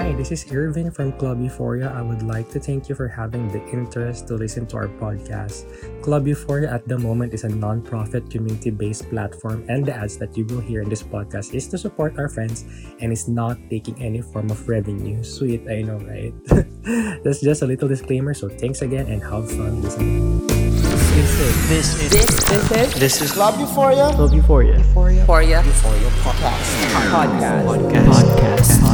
Hi, this is Irvin from Club Euphoria. I would like to thank you for having the interest to listen to our podcast. Club Euphoria at the moment is a non-profit community-based platform and the ads that you will hear in this podcast is to support our friends and is not taking any form of revenue. Sweet, I know, right? That's just a little disclaimer, so thanks again and have fun listening. This is this is This is this is Club Euphoria Club Euphoria. Euphoria Euphoria Podcast. Podcast. podcast podcast.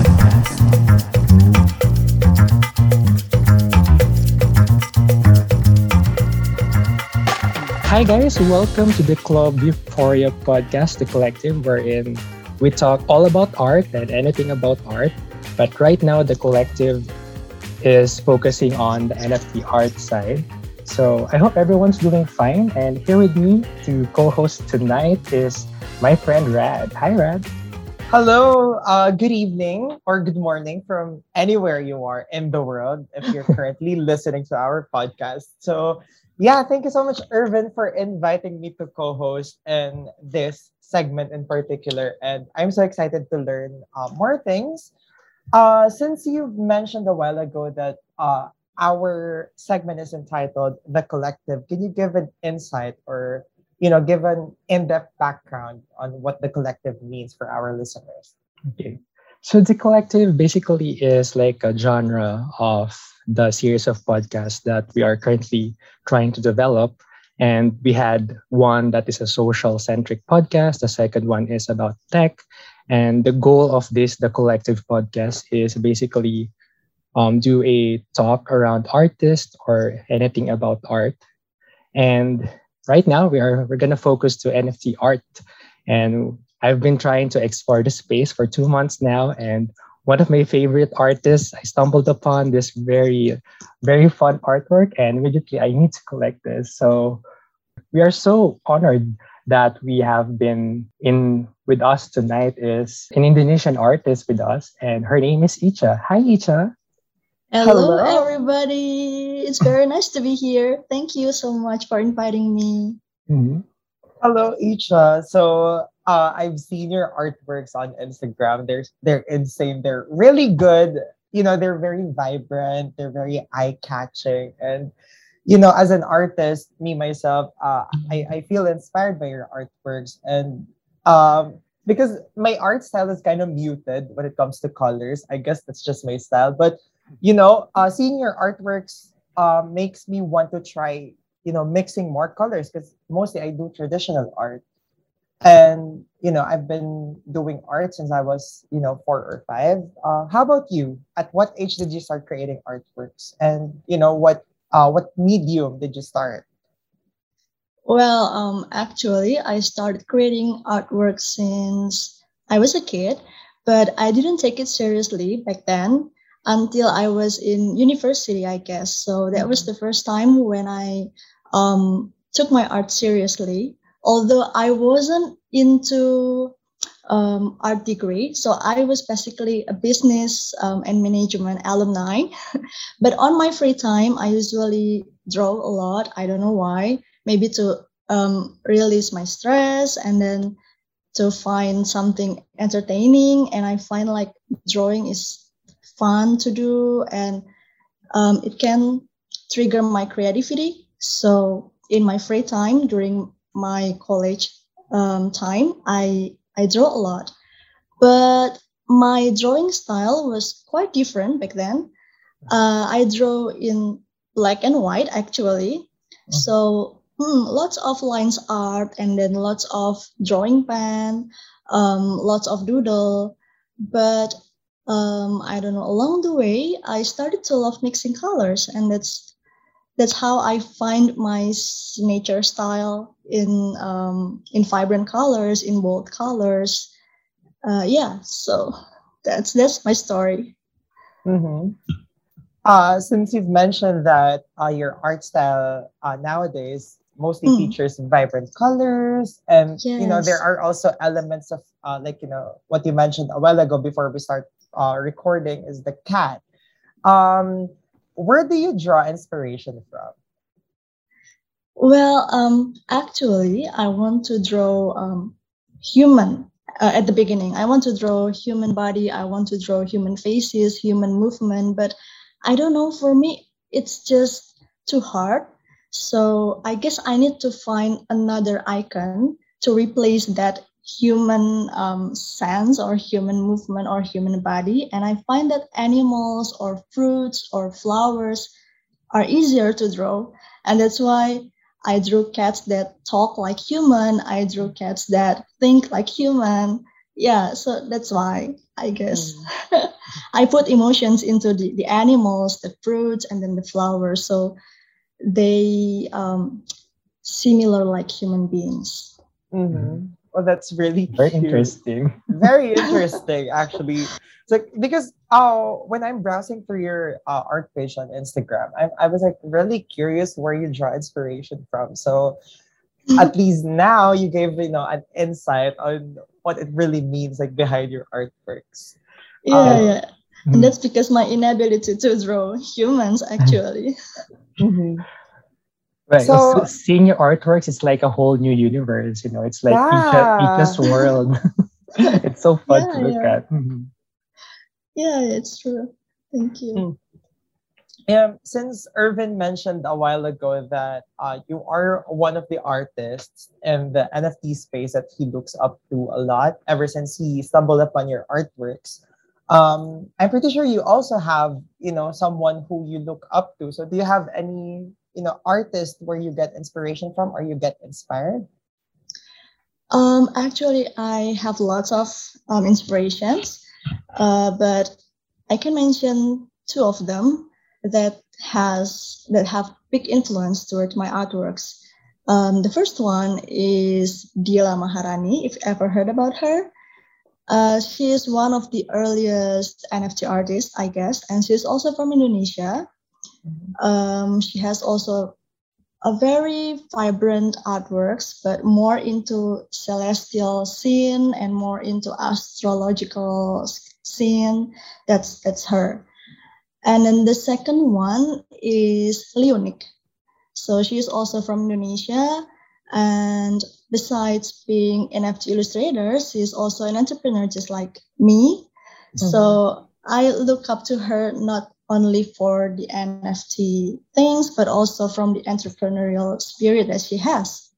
Hi guys, welcome to the Club Euphoria podcast, the collective wherein we talk all about art and anything about art. But right now the collective is focusing on the NFT art side. So I hope everyone's doing fine. And here with me to co-host tonight is my friend Rad. Hi Rad. Hello, uh, good evening or good morning from anywhere you are in the world if you're currently listening to our podcast. So, yeah, thank you so much, Irvin, for inviting me to co host in this segment in particular. And I'm so excited to learn uh, more things. Uh, since you mentioned a while ago that uh, our segment is entitled The Collective, can you give an insight or you know, give an in-depth background on what the collective means for our listeners. Okay. So the collective basically is like a genre of the series of podcasts that we are currently trying to develop. And we had one that is a social centric podcast. The second one is about tech. And the goal of this, the collective podcast, is basically um, do a talk around artists or anything about art. And right now we are we're gonna focus to NFT art. And I've been trying to explore the space for two months now. And one of my favorite artists, I stumbled upon this very, very fun artwork, and immediately I need to collect this. So we are so honored that we have been in with us tonight is an Indonesian artist with us, and her name is Icha. Hi, Icha. Hello, Hello. everybody. It's very nice to be here. Thank you so much for inviting me. Mhm. Hello, Icha. So uh, I've seen your artworks on Instagram. They're they're insane. They're really good. You know, they're very vibrant. They're very eye catching. And you know, as an artist, me myself, uh, I I feel inspired by your artworks. And um, because my art style is kind of muted when it comes to colors. I guess that's just my style. But you know, uh, seeing your artworks uh, makes me want to try you know mixing more colors because mostly i do traditional art and you know i've been doing art since i was you know four or five. Uh, how about you? At what age did you start creating artworks? And you know what uh, what medium did you start? Well, um, actually, I started creating artwork since I was a kid, but I didn't take it seriously back then until I was in university, I guess. So that was the first time when I um, took my art seriously. Although I wasn't into um, art degree, so I was basically a business um, and management alumni. but on my free time, I usually draw a lot. I don't know why. Maybe to um, release my stress and then to find something entertaining. And I find like drawing is fun to do and um, it can trigger my creativity. So in my free time during my college um, time, I I draw a lot, but my drawing style was quite different back then. Uh, I draw in black and white actually, so hmm, lots of lines art and then lots of drawing pen, um, lots of doodle, but um, I don't know. Along the way, I started to love mixing colors, and that's that's how I find my signature style in um, in vibrant colors, in bold colors. Uh, yeah, so that's that's my story. mm-hmm. uh, since you've mentioned that uh, your art style uh, nowadays mostly Mm. features vibrant colors and you know there are also elements of uh, like you know what you mentioned a while ago before we start uh, recording is the cat um where do you draw inspiration from Well, um, actually, I want to draw um, human uh, at the beginning. I want to draw human body. I want to draw human faces, human movement. But I don't know. For me, it's just too hard. So I guess I need to find another icon to replace that human um, sense or human movement or human body. And I find that animals or fruits or flowers are easier to draw. And that's why I drew cats that talk like human. I drew cats that think like human. Yeah, so that's why I guess Mm. I put emotions into the, the animals, the fruits, and then the flowers. So they um similar like human beings. Mhm. Well, that's really Very cute. interesting. Very interesting, actually. It's like because uh, when I'm browsing through your uh, art page on Instagram, I, I was like really curious where you draw inspiration from. So at least now you gave you know an insight on what it really means like behind your artworks. Yeah, Um, yeah. And that's because my inability to draw humans actually. Right. So- So, seeing your artworks is like a whole new universe. You know, it's like Ika, Yeah. Ika's world. it's so fun to look yeah. at. Mhm. yeah, it's true. Thank you. Mm. Yeah, since Irvin mentioned a while ago that uh, you are one of the artists in the NFT space that he looks up to a lot ever since he stumbled upon your artworks. Um, I'm pretty sure you also have, you know, someone who you look up to. So do you have any, you know, artist where you get inspiration from or you get inspired? Um, actually, I have lots of um, inspirations, uh, but I can mention two of them that has that have big influence toward my artworks. Um, the first one is Dila Maharani. If you ever heard about her, uh, she is one of the earliest NFT artists, I guess, and she's also from Indonesia. Um, she has also a very vibrant artworks, but more into celestial scene and more into astrological scene. That's that's her. And then the second one is Leonik. So she's also from Indonesia. And besides being NFT illustrator, she's also an entrepreneur just like me. So I look up to her not only for the NFT things, but also from the entrepreneurial spirit that she has.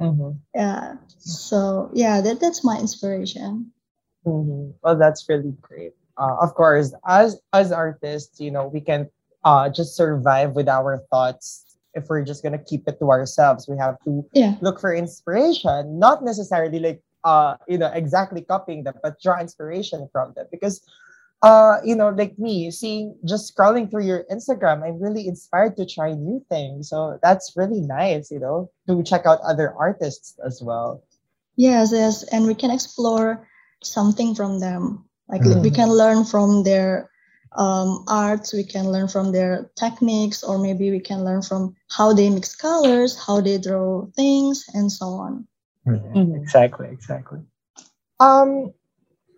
Mhm. Yeah. So yeah, that, that's my inspiration. Mhm. Well, that's really great. Uh, of course, as as artists, you know, we can uh, just survive with our thoughts if we're just gonna keep it to ourselves. We have to Yeah. look for inspiration, not necessarily like uh, you know, exactly copying them, but draw inspiration from them. Because uh, you know, like me, seeing just scrolling through your Instagram, I'm really inspired to try new things. So that's really nice, you know, to check out other artists as well. Yes, yes. And we can explore something from them. Like we Mhm. can learn from their um, arts, we can learn from their techniques, or maybe we can learn from how they mix colors, how they draw things, and so on. Mhm. Mhm. Exactly, exactly. Um,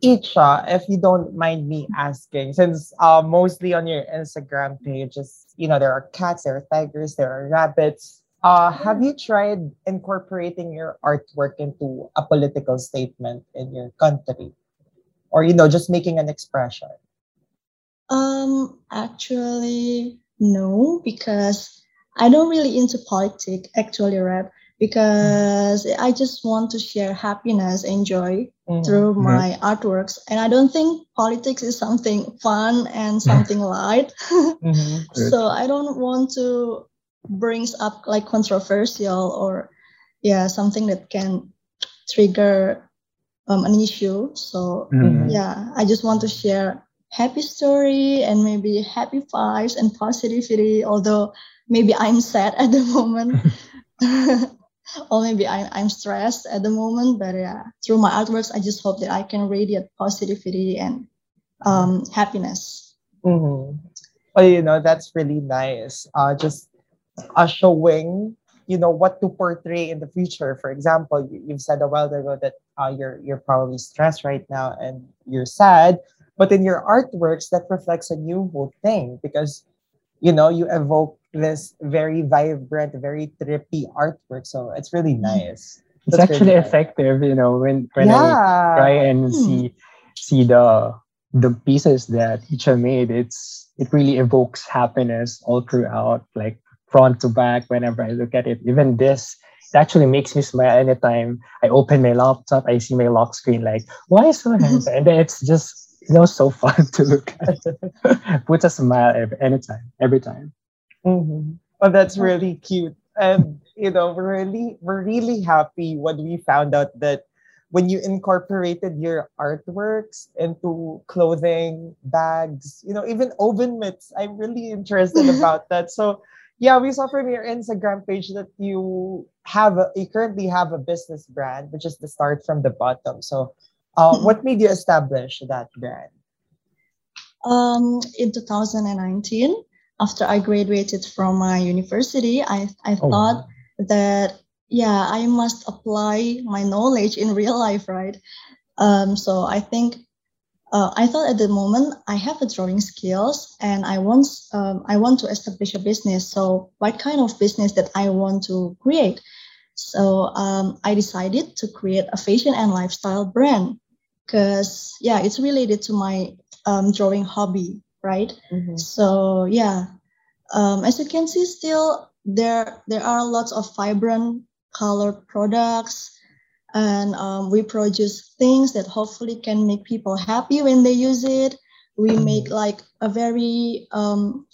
Icha, if you don't mind me asking, since uh, mostly on your Instagram page is, you know, there are cats, there are tigers, there are rabbits. Uh, have you tried incorporating your artwork into a political statement in your country? Or, you know, just making an expression? Um, actually, no, because I don't really into politics, actually, Rad, because I just want to share happiness and joy Mhm. through my artworks. And I don't think politics is something fun and something light. Mhm. So I don't want to brings up like controversial or yeah, something that can trigger um, an issue. So Mhm. yeah, I just want to share happy story and maybe happy vibes and positivity. Although maybe I'm sad at the moment, or maybe I, I'm stressed at the moment. But yeah, through my artworks, I just hope that I can radiate positivity and um, happiness. Mm-hmm. Well, you know, that's really nice. Uh, just uh, showing, you know, what to portray in the future. For example, you, you've said a while ago that uh, you're you're probably stressed right now and you're sad, but in your artworks, that reflects a new whole thing because, you know, you evoke this very vibrant, very trippy artwork. So it's really nice. It's That's actually really nice. effective, you know, when when I try and Hmm. see see the the pieces that Icha made, it's it really evokes happiness all throughout, like front to back. Whenever I look at it, even this, it actually makes me smile anytime I open my laptop. I see my lock screen, like why is so handsome, and then it's just you know so fun to look at. Puts a smile every, anytime, every time. Mhm. Oh, that's really cute. And you know, we're really we're really happy when we found out that when you incorporated your artworks into clothing, bags, you know, even oven mitts. I'm really interested about that. So yeah, we saw from your Instagram page that you have a, you currently have a business brand, which is the start from the bottom. So uh, what made you establish that brand? Um, in 2019, after I graduated from my university, I, I Oh, thought that, yeah, I must apply my knowledge in real life, right? Um, so I think uh, I thought at the moment I have a drawing skills and I want um, I want to establish a business. So what kind of business that I want to create? So um, I decided to create a fashion and lifestyle brand because yeah, it's related to my um, drawing hobby, right? Mhm. So yeah, um, as you can see, still there there are lots of vibrant colored products, and um, we produce things that hopefully can make people happy when they use it. We make like a very um,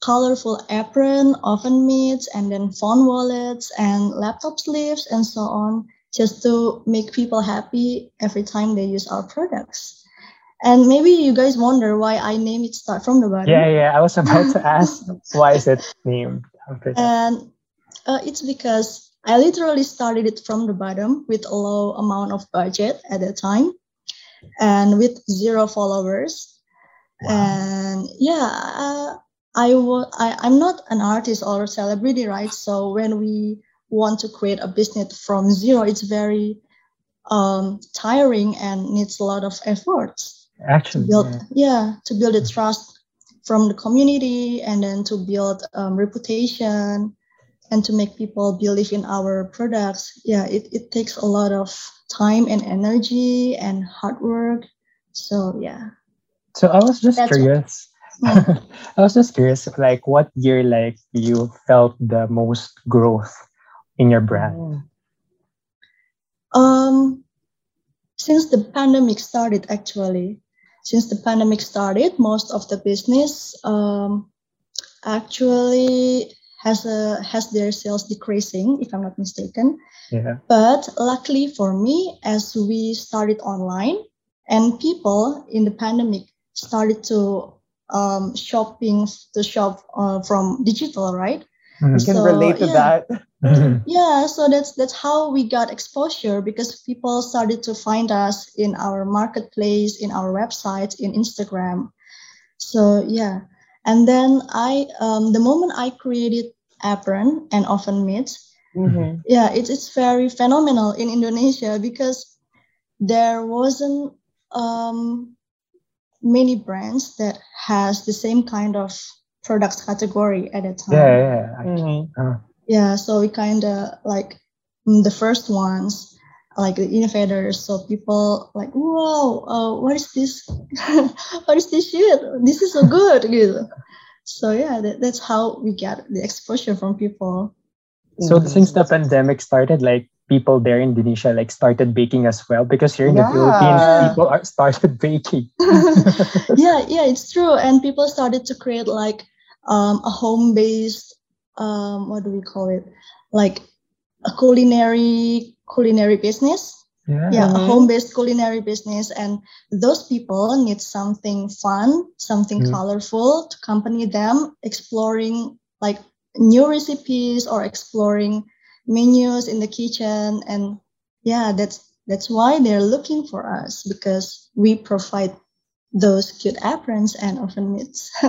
colorful apron, oven mitts, and then phone wallets and laptop sleeves and so on, just to make people happy every time they use our products. And maybe you guys wonder why I name it Start from the Bottom. Yeah, yeah. I was about to ask why is it named after that? And uh, it's because I literally started it from the bottom with a low amount of budget at the time and with zero followers. And yeah, uh, I wa- I, I'm not an artist or a celebrity, right? So when we want to create a business from zero, it's very um, tiring and needs a lot of efforts to Actually, build yeah. yeah to build the trust from the community and then to build um, reputation and to make people believe in our products yeah it, it takes a lot of time and energy and hard work so yeah So I was just That's- curious. Hmm. I was just curious, like what year, like you felt the most growth in your brand? Mm. um since the pandemic started actually since the pandemic started most of the business um, actually has a has their sales decreasing if i'm not mistaken Yeah. But luckily for me, as we started online and people in the pandemic started to um, shopping to shop uh, from digital, right? We can So, relate to yeah. that. Yeah, so that's that's how we got exposure because people started to find us in our marketplace, in our website, in Instagram. So yeah, and then I um, the moment I created apron and oven mitts, Mhm. yeah it's, it's very phenomenal in indonesia because there wasn't um, many brands that has the same kind of products category at a time yeah, yeah. actually. Mhm. Uh, Yeah, so we kind of like mm, the first ones like the innovators so people like whoa, uh, what is this what is this shit this is so good so yeah that, that's how we get the exposure from people So Mhm. since the pandemic started, like people there in Indonesia like started baking as well because here in the Philippines people are started baking. yeah yeah it's true and people started to create like um, a home-based um, what do we call it like a culinary culinary business Yeah. yeah a Mhm. home-based culinary business and those people need something fun something Mhm. colorful to accompany them exploring like new recipes or exploring menus in the kitchen and yeah that's that's why they're looking for us because we provide those cute aprons and oven mitts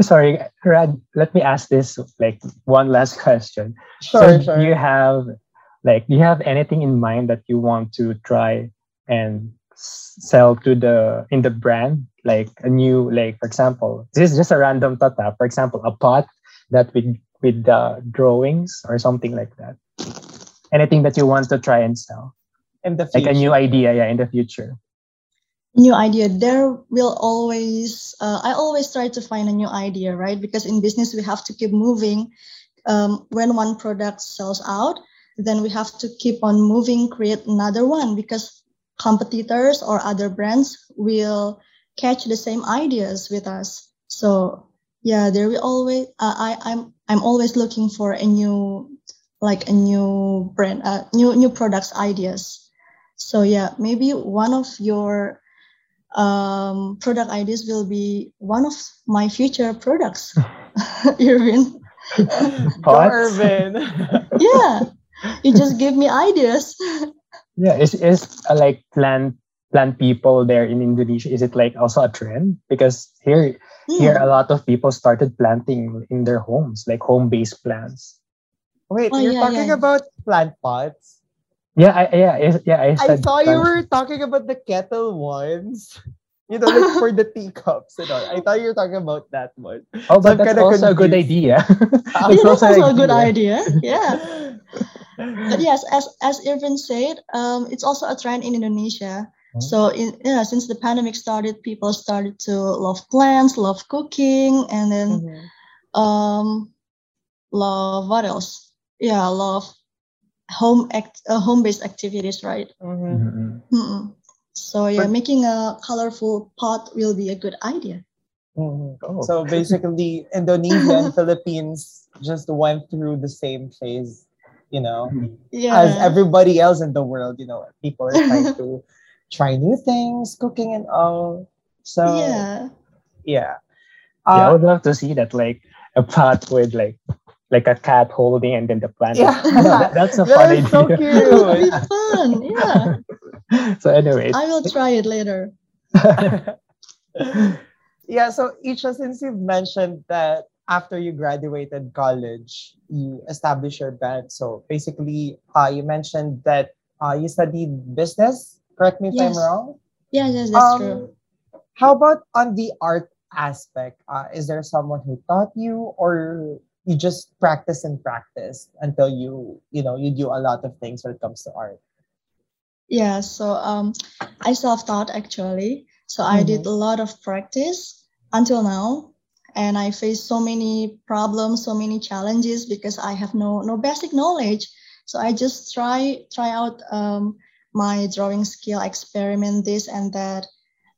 Sorry, Rad, let me ask this like one last question. Sure, so sure. do you have like do you have anything in mind that you want to try and sell to the in the brand like a new like for example this is just a random thought ah, for example a pot that with with uh, drawings or something like that anything that you want to try and sell, In the like a new idea, yeah, in the future. New idea there will always uh, i always try to find a new idea right? Because in business we have to keep moving um, when one product sells out then we have to keep on moving create another one because competitors or other brands will catch the same ideas with us. So yeah there will always uh, i i'm i'm always looking for a new like a new brand uh, new new products ideas. So yeah maybe one of your um, product ideas will be one of my future products, Irvin. Go, Irvin. Yeah, you just give me ideas. Yeah, is is uh, like plant plant people there in Indonesia? Is it like also a trend? Because here here Hmm. a lot of people started planting in their homes, like home based plants. Wait, Oh, you're yeah, talking yeah. about plant pots? Yeah, I, yeah, I- yeah. I, I said thought you were talking about the kettle ones. You know, like for the teacups and all. I thought you were talking about that one. Oh, So I'm but that's kinda also a good confused. idea. Yeah, It's that's also also a a good idea. idea. Yeah. But yes, as as Irvin said, um, it's also a trend in Indonesia. So in yeah, since the pandemic started, people started to love plants, love cooking, and then Mhm. um, love what else? Yeah, love home act uh, home based activities, right? Mhm. Mhm. Mm-mm. So yeah, But- making a colorful pot will be a good idea. Mhm. Oh. So basically, Indonesia and Philippines just went through the same phase, you know, Yeah. as everybody else in the world. You know, people are trying to try new things, cooking and all. So yeah. yeah. yeah, I Uh, would love to see that, like a pot with like like a cat holding and then the plant. Yeah. No, that- that's a That fun is so idea. That would be fun. Yeah. so anyway, I will try it later. yeah, so Isha, since you've mentioned that after you graduated college, you established your band. So basically, uh, you mentioned that uh, you studied business. Correct me if I'm wrong. Yeah, yes, that's Um, true. How about on the art aspect? Uh, is there someone who taught you, or you just practice and practice until you, you know, you do a lot of things when it comes to art? Yeah, so um, I self-taught actually. So I did Mhm. a lot of practice until now, and I faced so many problems, so many challenges because I have no no basic knowledge. So I just try try out um, my drawing skill, experiment this and that,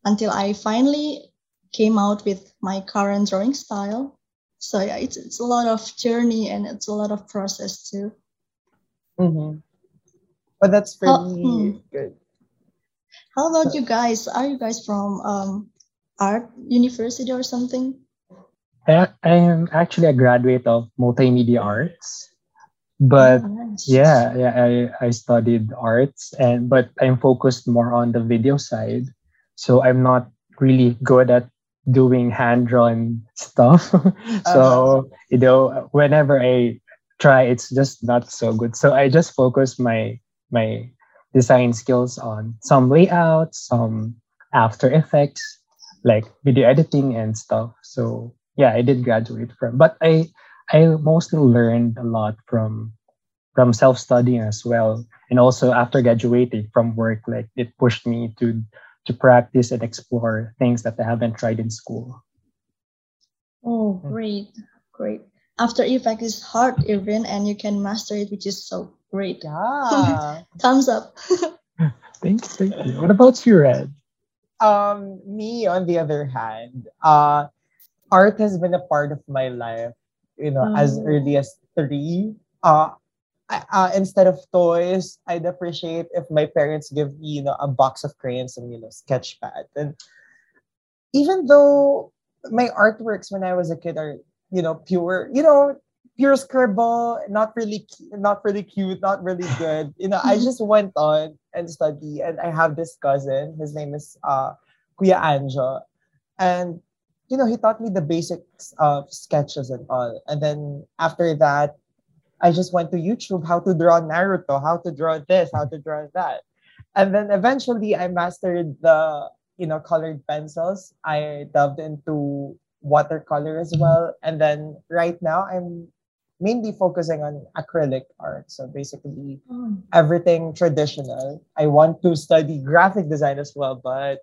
until I finally came out with my current drawing style. So yeah, it's it's a lot of journey and it's a lot of process too. Mm-hmm. But that's How- pretty hmm. good. How about you guys? Are you guys from um, art university or something? I, I am actually a graduate of multimedia arts, but Oh, nice. yeah, yeah, I, I studied arts and but I'm focused more on the video side. So I'm not really good at doing hand drawn stuff. so uh-huh. you know, whenever I try, it's just not so good. So I just focus my my design skills on some layouts, some After Effects, like video editing and stuff. So yeah, I did graduate from, but I I mostly learned a lot from from self studying as well, and also after graduating from work, like it pushed me to to practice and explore things that I haven't tried in school. Oh, great, great. After Effect is hard, Irvin, and you can master it, which is so great. Yeah. Thumbs up. Thanks, thank you. What about you, Red? um, me, on the other hand, uh, art has been a part of my life, you know, as Oh. early as three. Uh, I- uh, instead of toys, I'd appreciate if my parents give me, you know, a box of crayons and, you know, sketch pad. And even though my artworks when I was a kid are, you know, pure, you know, pure scribble, not really, not really cute, not really good. You know, I just went on and study, and I have this cousin. His name is uh, Kuya Anjo, and you know, he taught me the basics of sketches and all. And then after that, I just went to YouTube how to draw Naruto, how to draw this, how to draw that. And then eventually I mastered the, you know, colored pencils. I delved into watercolor as well. And then right now I'm mainly focusing on acrylic art. So basically Oh. everything traditional. I want to study graphic design as well, but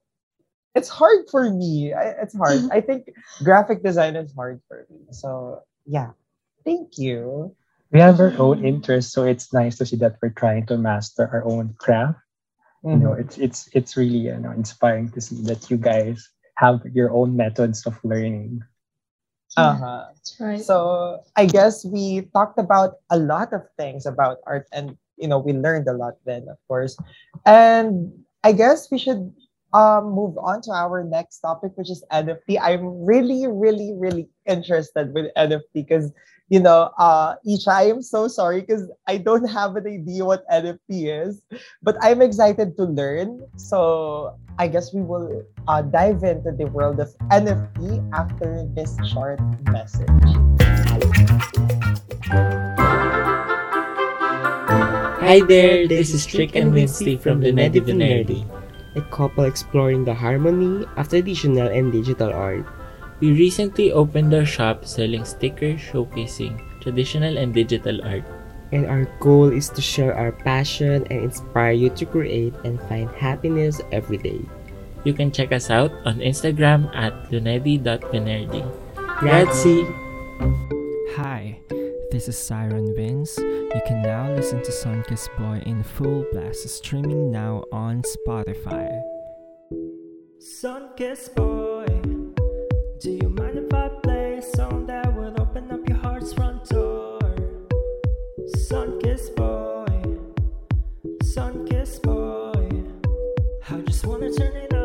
it's hard for me. I, it's hard. I think graphic design is hard for me. So yeah, thank you. We have our own interests, so it's nice to see that we're trying to master our own craft. You know, Mhm. it's it's it's really you know inspiring to see that you guys have your own methods of learning. Uh-huh. That's right. So I guess we talked about a lot of things about art and you know we learned a lot then of course. And I guess we should um move on to our next topic which is NFT. I'm really really really interested with NFT because you know uh Isha I am so sorry because I don't have an idea what NFT is but I'm excited to learn. So I guess we will uh, dive into the world of NFT after this short message. Hi there, this is Trick and Winsty from the Nerdy Nerdy. A couple exploring the harmony of traditional and digital art. We recently opened our shop selling stickers showcasing traditional and digital art. And our goal is to share our passion and inspire you to create and find happiness every day. You can check us out on Instagram at lunedi.vinerdi. Grazie! Hi, this is Siren Vince. You can now listen to Sunkiss Boy in full blast streaming now on Spotify. Sunkiss Boy, do you mind if I play a song that will open up your heart's front door? Sunkiss Boy, Sunkiss Boy, I just wanna turn it up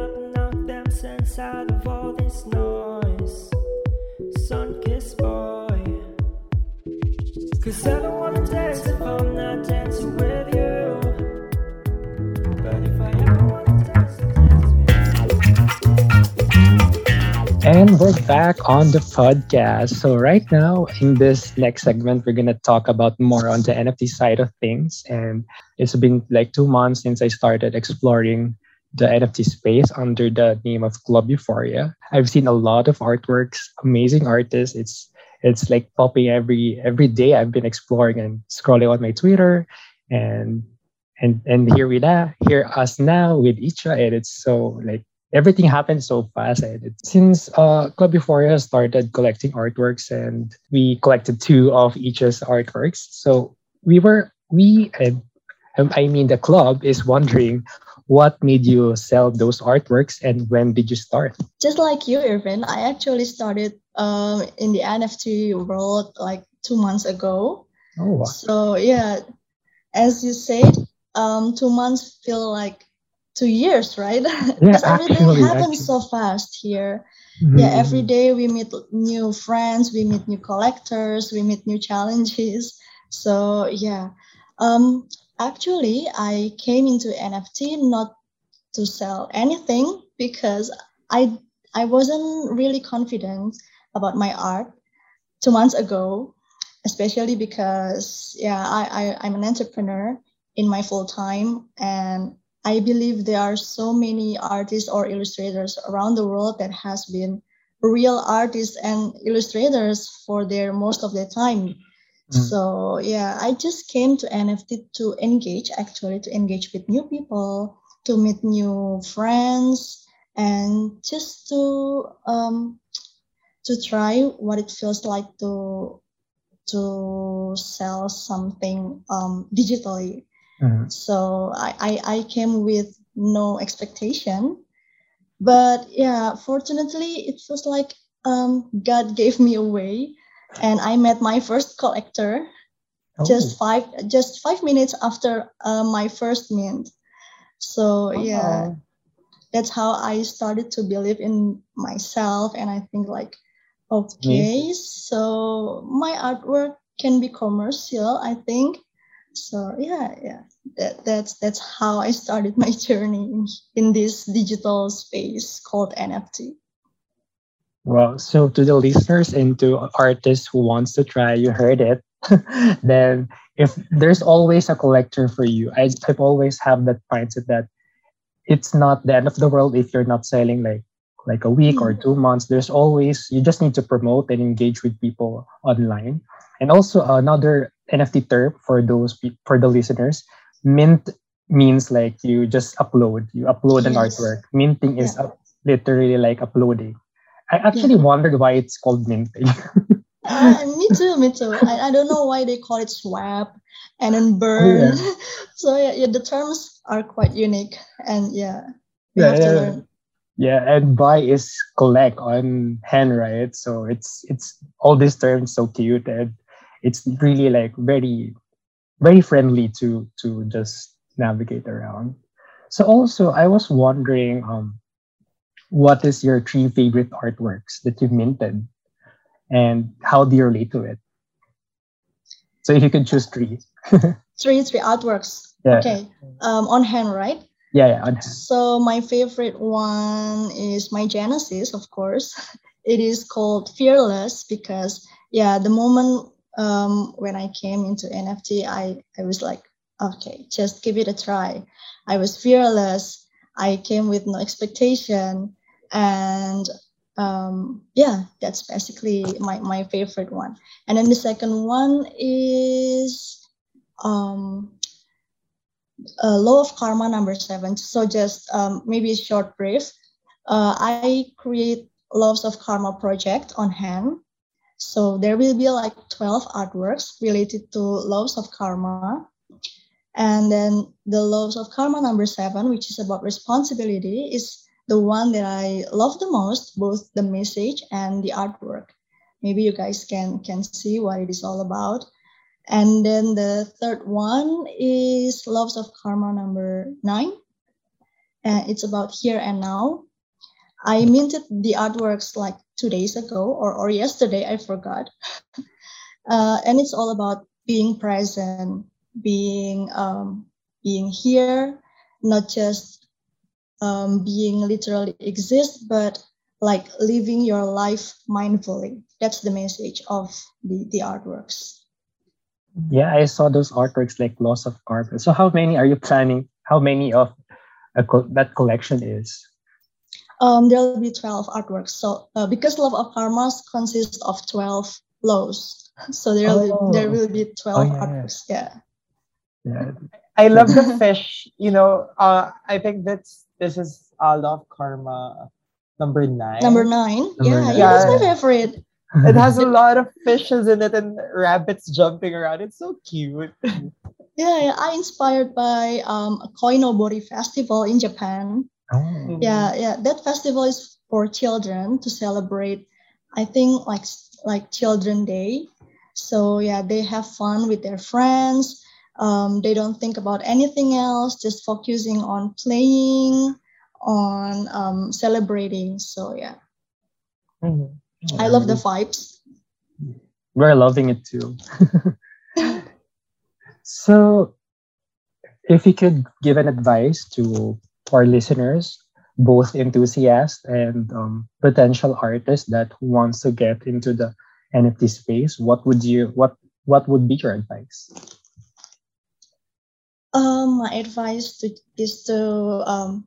And we're back on the podcast. So right now, in this next segment, we're gonna talk about more on the NFT side of things. And it's been like two months since I started exploring the NFT space under the name of Club Euphoria. I've seen a lot of artworks, amazing artists. It's it's like popping every every day. I've been exploring and scrolling on my Twitter, and and and here we are, here us now with Icha, and it's so like everything happened so fast. And it, since uh, Club Euphoria started collecting artworks, and we collected two of Icha's artworks, so we were we and I mean the club is wondering what made you sell those artworks and when did you start? Just like you, Irvin, I actually started um, in the NFT world like two months ago. Oh, wow. So yeah, as you said, um, two months feel like two years, right? because everything actually, happens actually. so fast here. Yeah, Mhm. every day we meet new friends, we meet new collectors, we meet new challenges. So yeah, um, actually, I came into NFT not to sell anything because I I wasn't really confident about my art two months ago, especially because yeah, I, I I'm an entrepreneur in my full time and I believe there are so many artists or illustrators around the world that has been real artists and illustrators for their most of their time. Mm. So yeah, I just came to NFT to engage actually to engage with new people, to meet new friends, and just to um to try what it feels like to to sell something um digitally. Mhm. So I, I, I came with no expectation. But yeah, fortunately, it feels like um, God gave me a way, and I met my first collector Oh, just five just five minutes after uh, my first mint. So yeah, Oh. that's how I started to believe in myself, and I think like, okay, so my artwork can be commercial. I think so. Yeah, yeah. That, that's that's how I started my journey in, in this digital space called NFT. Well, so to the listeners and to artists who wants to try, you heard it. then if there's always a collector for you, I, I've always have that mindset that it's not the end of the world if you're not selling like like a week or two months, there's always you just need to promote and engage with people online. And also another NFT term for those for the listeners, mint means like you just upload. You upload an artwork. Minting is Yeah. up, literally like uploading. I actually wondered why it's called minting. Uh, me too, me too. I, I don't know why they call it swap and then burn. so yeah, yeah, the terms are quite unique, and yeah, we Yeah, have to yeah. Yeah, and buy is collect on hand, right? So it's it's all these terms so cute and it's really like very very friendly to to just navigate around. So also I was wondering um what is your three favorite artworks that you've minted and how do you relate to it? So if you could choose three. Three, three artworks. Yeah. Okay, um, on hand, right? Yeah, yeah. So my favorite one is my Genesis, of course. It is called Fearless because yeah, the moment um, when I came into NFT, I I was like, okay, just give it a try. I was fearless. I came with no expectation, and um, yeah, that's basically my my favorite one. And then the second one is um, uh, law of karma number seven. So just um, maybe a short brief. Uh, I create laws of karma project on hand. So there will be like 12 artworks related to laws of karma. And then the laws of karma number seven, which is about responsibility, is the one that I love the most, both the message and the artwork. Maybe you guys can can see what it is all about. And then the third one is Laws of Karma number nine. And it's about here and now. I minted the artworks like two days ago or, or yesterday, I forgot. uh, and it's all about being present, being um, being here, not just um, being literally exist, but like living your life mindfully. That's the message of the, the artworks. Yeah, I saw those artworks like Laws of Karma. So how many are you planning? How many of a co- that collection is? Um, there will be 12 artworks. So uh, because Love of Karmas consists of 12 laws. So there will Oh. there will be 12 Oh, yeah. artworks. Yeah. Yeah. I love the fish. You know, uh, I think that's this is uh, Love Karma number nine. Number nine. Number yeah, nine. yeah, that's my favorite. It has a lot of fishes in it and rabbits jumping around. It's so cute. Yeah, yeah. I inspired by um a Koinobori festival in Japan. Oh. Yeah, yeah. That festival is for children to celebrate. I think like like Children Day. So yeah, they have fun with their friends. Um, they don't think about anything else, just focusing on playing, on um, celebrating. So yeah, Mhm. I love the vibes. We're loving it too. so, if you could give an advice to our listeners, both enthusiasts and um, potential artists that wants to get into the NFT space, what would you what what would be your advice? Um, my advice to, is to um,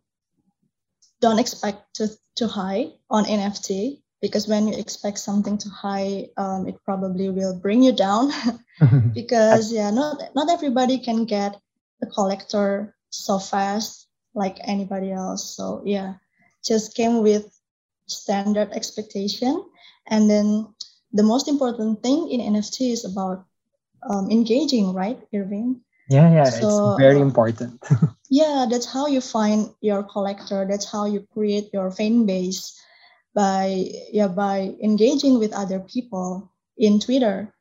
don't expect to to high on NFT because when you expect something to high, um, it probably will bring you down. because yeah, not not everybody can get a collector so fast like anybody else. So yeah, just came with standard expectation, and then the most important thing in NFT is about um, engaging, right, Irving? yeah, yeah, So, it's very uh, important. Yeah, that's how you find your collector. That's how you create your fan base by yeah by engaging with other people in Twitter.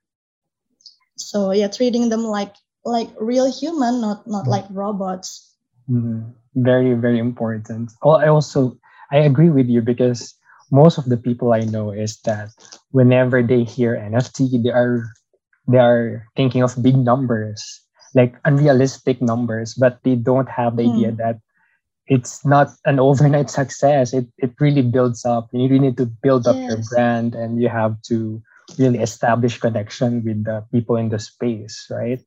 So yeah, treating them like like real human, not not like robots. Mhm. Very, very important. Oh, I also I agree with you because most of the people I know is that whenever they hear NFT, they are they are thinking of big numbers, like unrealistic numbers, but they don't have the idea Hmm. that it's not an overnight success. It it really builds up. You really need to build up your brand and you have to really establish connection with the people in the space, right?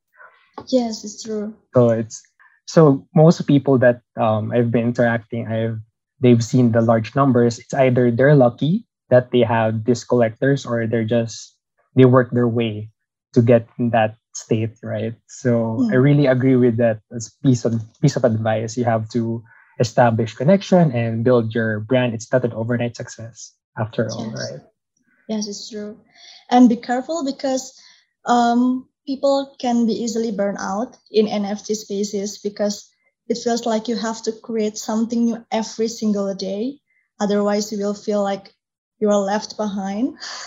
Yes, it's true. So it's so most people that um, I've been interacting, I've they've seen the large numbers, it's either they're lucky that they have these collectors or they're just they work their way to get in that state, right? So I Mm. really agree with that as piece of piece of advice. You have to establish connection and build your brand. It's not an overnight success after all, Yes. right? Yes, it's true. And be careful because um, people can be easily burned out in NFT spaces because it feels like you have to create something new every single day. Otherwise, you will feel like you are left behind.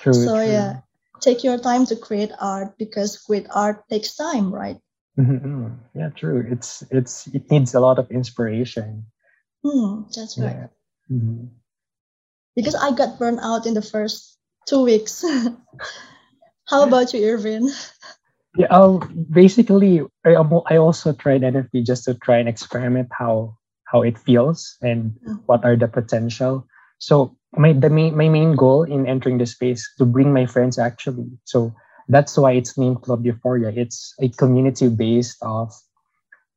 True. so, true. yeah, take your time to create art because great art takes time, right? Mhm. Yeah, true. It's it's it needs a lot of inspiration. Hmm, that's right. Yeah. Mhm. Because I got burned out in the first two weeks. How about you, Earvin? Yeah, um, basically, I, I also tried NFT just to try and experiment how how it feels and Mm. what are the potential. So my the main my main goal in entering the space to bring my friends actually. So that's why it's named Club Euphoria. It's a community based of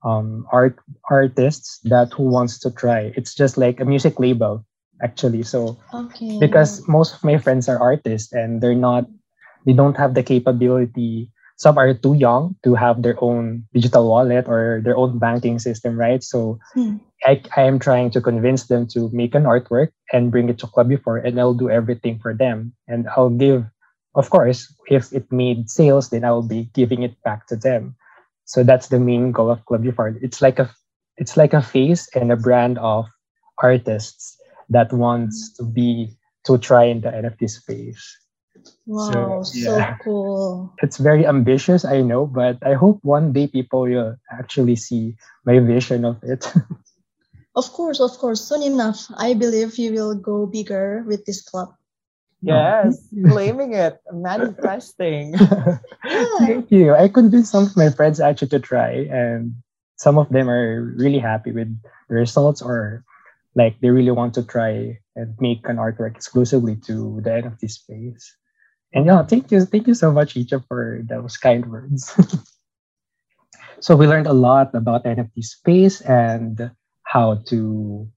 um, art artists that who wants to try. It's just like a music label actually. So Okay. because most of my friends are artists and they're not they don't have the capability some are too young to have their own digital wallet or their own banking system right so Hmm. I, I am trying to convince them to make an artwork and bring it to Club Euphoria and i'll do everything for them and i'll give of course if it made sales then i'll be giving it back to them so that's the main goal of Club Euphoria it's like a it's like a face and a brand of artists that wants mm. to be to try in the nft space wow, so, yeah. cool. it's very ambitious i know but i hope one day people will actually see my vision of it Of course, of course. Soon enough, I believe you will go bigger with this club. Yes, claiming it, manifesting. thank you. I convinced some of my friends actually to try and some of them are really happy with the results or like they really want to try and make an artwork exclusively to the nft space and yeah thank you thank you so much Icha, for those kind words. So we learned a lot about nft space and how to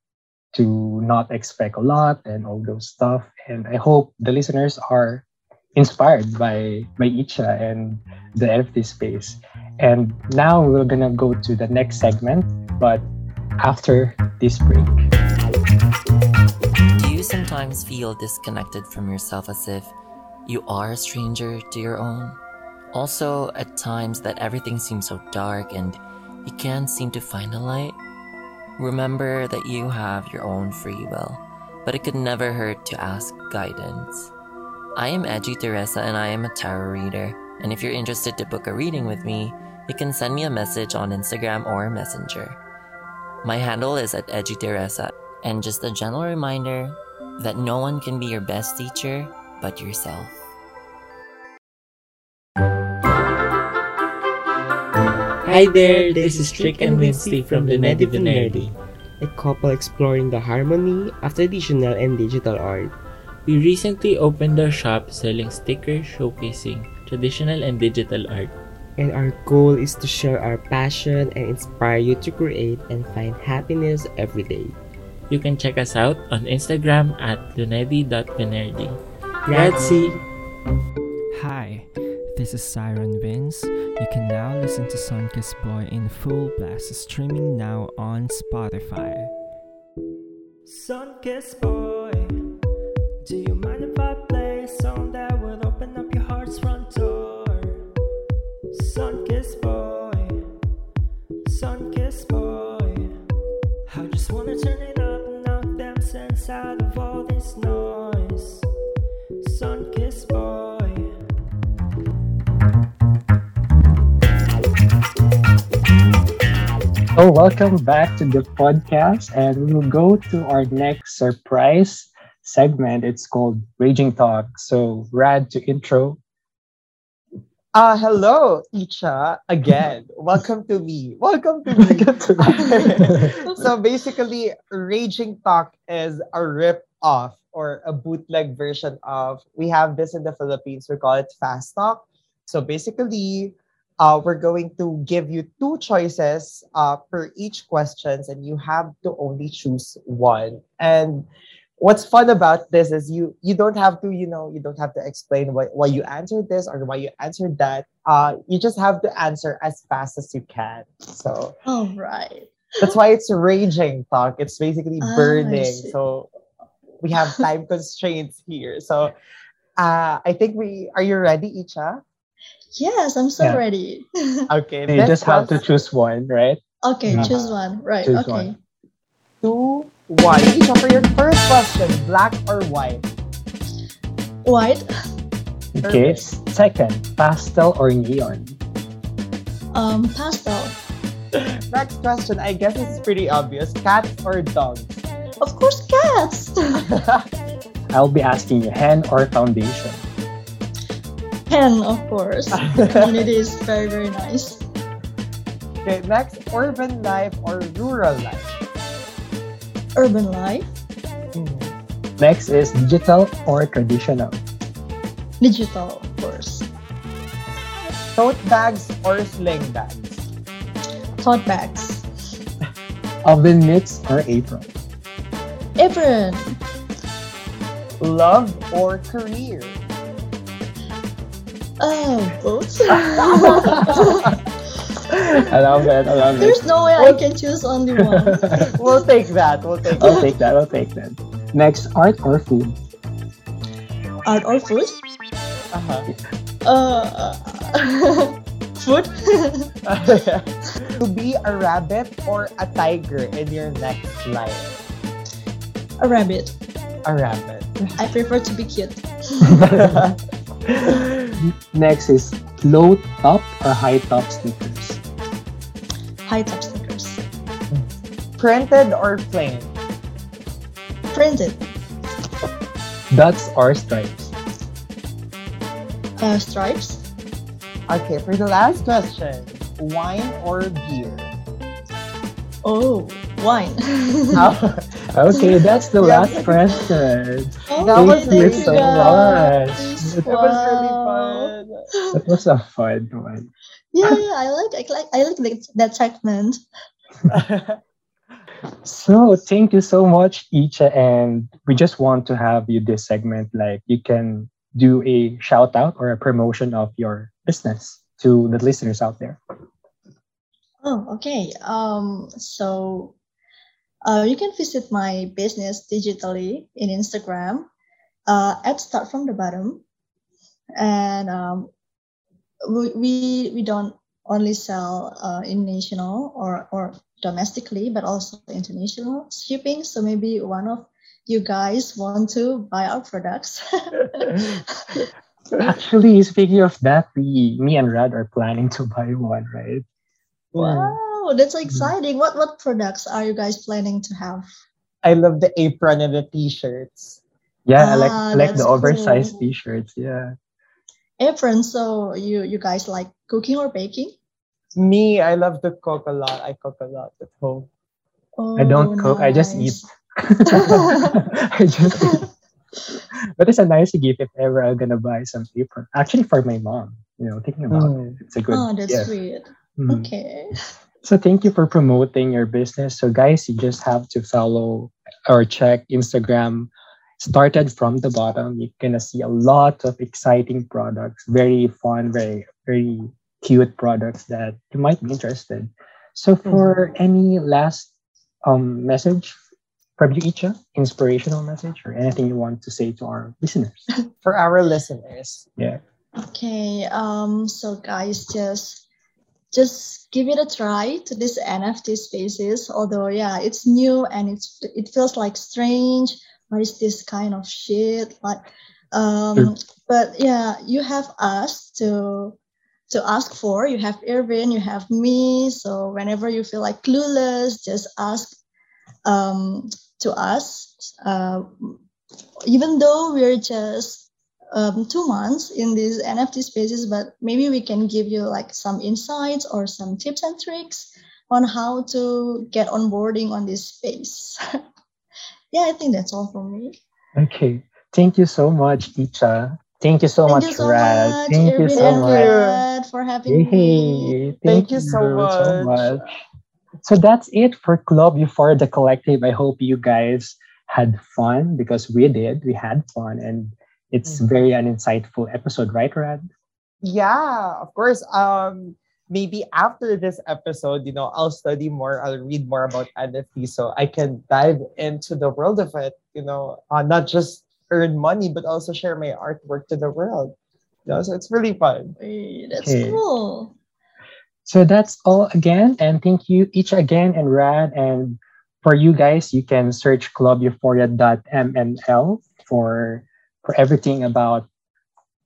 to not expect a lot and all those stuff and i hope the listeners are inspired by by Icha and the NFT space. And now we're gonna go to the next segment, but after this break. Do you sometimes feel disconnected from yourself as if you are a stranger to your own? Also, at times that everything seems so dark and you can't seem to find a light? Remember that you have your own free will, but it could never hurt to ask guidance. I am Edgy Teresa and I am a tarot reader. And if you're interested to book a reading with me, you can send me a message on Instagram or Messenger. My handle is at Edgy Teresa. And just a gentle reminder that no one can be your best teacher but yourself. Hi there, this is Trick and Winsty from the Nerdy the Nerdy. A couple exploring the harmony of traditional and digital art. We recently opened our shop selling stickers showcasing traditional and digital art. And our goal is to share our passion and inspire you to create and find happiness every day. You can check us out on Instagram at lunedi.benerdy. Grazie! Hi, this is Siren Vince. You can now listen to Sunkiss Boy in full blast streaming now on Spotify. Sunkiss Boy, do you mind if I play a song that will open up your heart's front door? Sunkiss Boy, Sunkiss Boy, I just wanna turn it up and knock them sense out So welcome back to the podcast, and we will go to our next surprise segment. It's called Raging Talk. So Rad to intro. Uh, hello, Icha, again. Welcome to me. Welcome to me. so basically, Raging Talk is a rip off or a bootleg version of we have this in the Philippines. We call it Fast Talk. So basically, uh, we're going to give you two choices uh, per each questions, and you have to only choose one. And what's fun about this is you you don't have to you know you don't have to explain why, why you answered this or why you answered that. Uh, you just have to answer as fast as you can. So All right. that's why it's raging talk. It's basically Ah, burning. see. So we have time constraints here. So uh, I think we are you ready, Icha? Yes, I'm so Yeah. ready. Okay. You this just have to choose one, right? okay, Yeah. choose one. Right. Choose okay. one. two, one. Icha, for your first question, black or white? White. Okay. Second, pastel or neon? Um, pastel. Next question, I guess it's pretty obvious. Cats or dogs? Of course, cats. I'll be asking you, hen or foundation? Pen, of course. The community is very, very nice. okay, next, urban life or rural life? Urban life. Mm-hmm. Next is digital or traditional? Digital, of course. Tote bags or sling bags? Tote bags. Oven mitts or apron? Apron. Love or career? Oh, both. I love it. I love it. There's no way I can choose only one. We'll take that. We'll take I'll that. take that. I'll take that. Next, art or food? Art or food? Uh-huh. Uh, food? to be a rabbit or a tiger in your next life? A rabbit. A rabbit. I prefer to be cute. Next is low top or high top sneakers? High top stickers. Printed or plain? Printed. Dots or stripes? Uh, stripes. Okay, for the last question, wine or beer? Oh, wine. How- Okay, that's the last question. Oh, Thank you so much. It was really fun. That was a fun one. Yeah, yeah, I like, I like, I like that, that segment. So thank you so much, Icha, and we just want to have you this segment like you can do a shout out or a promotion of your business to the listeners out there. Oh, okay. Um, so uh, you can visit my business digitally in Instagram uh, at start from the bottom, and um, we, we we don't only sell uh, in national or or domestically, but also international shipping. So maybe one of you guys want to buy our products. Actually, speaking of that, we me and Rad are planning to buy one, right? wow, that's exciting! What what products are you guys planning to have? I love the apron and the t-shirts. Yeah, I like Ah, I like the oversized cool. t-shirts. Yeah. Apron. So you you guys like cooking or baking? Me, I love to cook a lot. I cook a lot at home. Oh, I don't cook, I just eat. I just but it's a nice gift if ever I'm gonna buy some apron. Actually for my mom, you know, thinking about Mm. it. It's a good Oh, that's gift. sweet. Mhm. Okay. So thank you for promoting your business. So guys, you just have to follow or check Instagram. Started from the bottom. You're gonna see a lot of exciting products, very fun, very very cute products that you might be interested. So for any last um message from you, Icha, inspirational message or anything you want to say to our listeners? For our listeners. Yeah. Okay. Um. So guys, just just give it a try to this NFT spaces. Although yeah, it's new and it's it feels like strange. What is this kind of shit? Like, um. But yeah, you have us to to ask for. You have Earvin, you have me. So whenever you feel like clueless, just ask um, to us. Uh, even though we're just um, two months in these NFT spaces, but maybe we can give you like some insights or some tips and tricks on how to get onboarding on this space. yeah, I think that's all from me. Okay. Thank you so much, Icha. Thank you so Thank much, you so Rad. much, Thank you so much. For having me. Hey, Thank you so much. So that's it for Club Euphoria the Collective. I hope you guys had fun because we did. We had fun and it's Mhm. very an insightful episode, right, Rad? Yeah, of course. Um, maybe after this episode, you know, I'll study more. I'll read more about NFT, so I can dive into the world of it. You know, uh, not just earn money, but also share my artwork to the world. You know, so it's really fun. Hey, that's Okay. cool. So that's all again. And thank you each again and Rad. And for you guys, you can search clubeuphoria.mnl for for everything about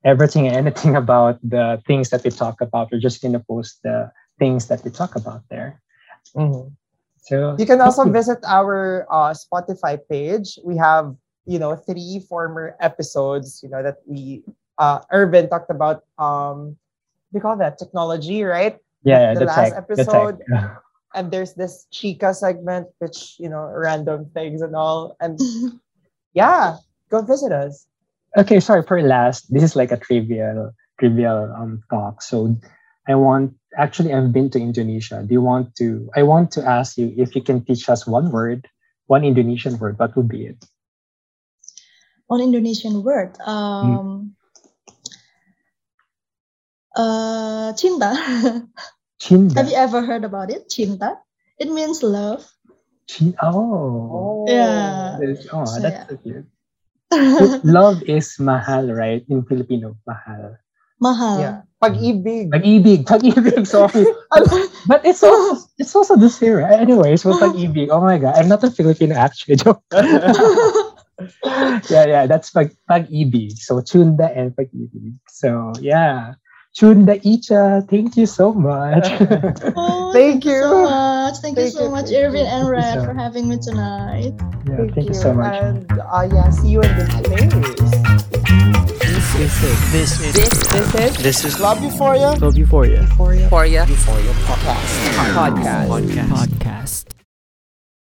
everything and anything about the things that we talk about. We're just gonna post the things that we talk about there. Mhm. So You can also you. visit our uh, Spotify page. We have, you know, three former episodes, you know, that we, uh, Earvin talked about, um, we call that technology, right? yeah, the that's last like that's like And there's this Chica segment, which, you know, random things and all. And yeah, go visit us. Okay, sorry for last. This is like a trivial trivial um talk. So I want actually I've been to Indonesia. Do you want to I want to ask you if you can teach us one word, one Indonesian word, what would be it? One Indonesian word, um, uh, cinta. Cinta. Have you ever heard about it? Cinta. It means love. Chin- oh. Yeah. Oh, So, that's yeah. so cute. So Love is mahal, right? In Filipino, mahal. Mahal. Yeah. Pag-ibig. Pag-ibig, pag-ibig, sorry. but it's also it's also the same, right? Anyways, with pag-ibig. Oh my god, I'm not a Filipino actually. Joke. yeah, yeah, that's pag pag-ibig. So chunda and pag-ibig. So yeah, chunda icha. Thank you so much. Oh, Thank you. so much. Thank, you so you, much, thank Earvin and Thank Red, so for having me tonight. yeah, thank, you so much. And uh, yeah, see you in this place. This is This is This is this is Club Euphoria Club Euphoria Euphoria Podcast. podcast. podcast.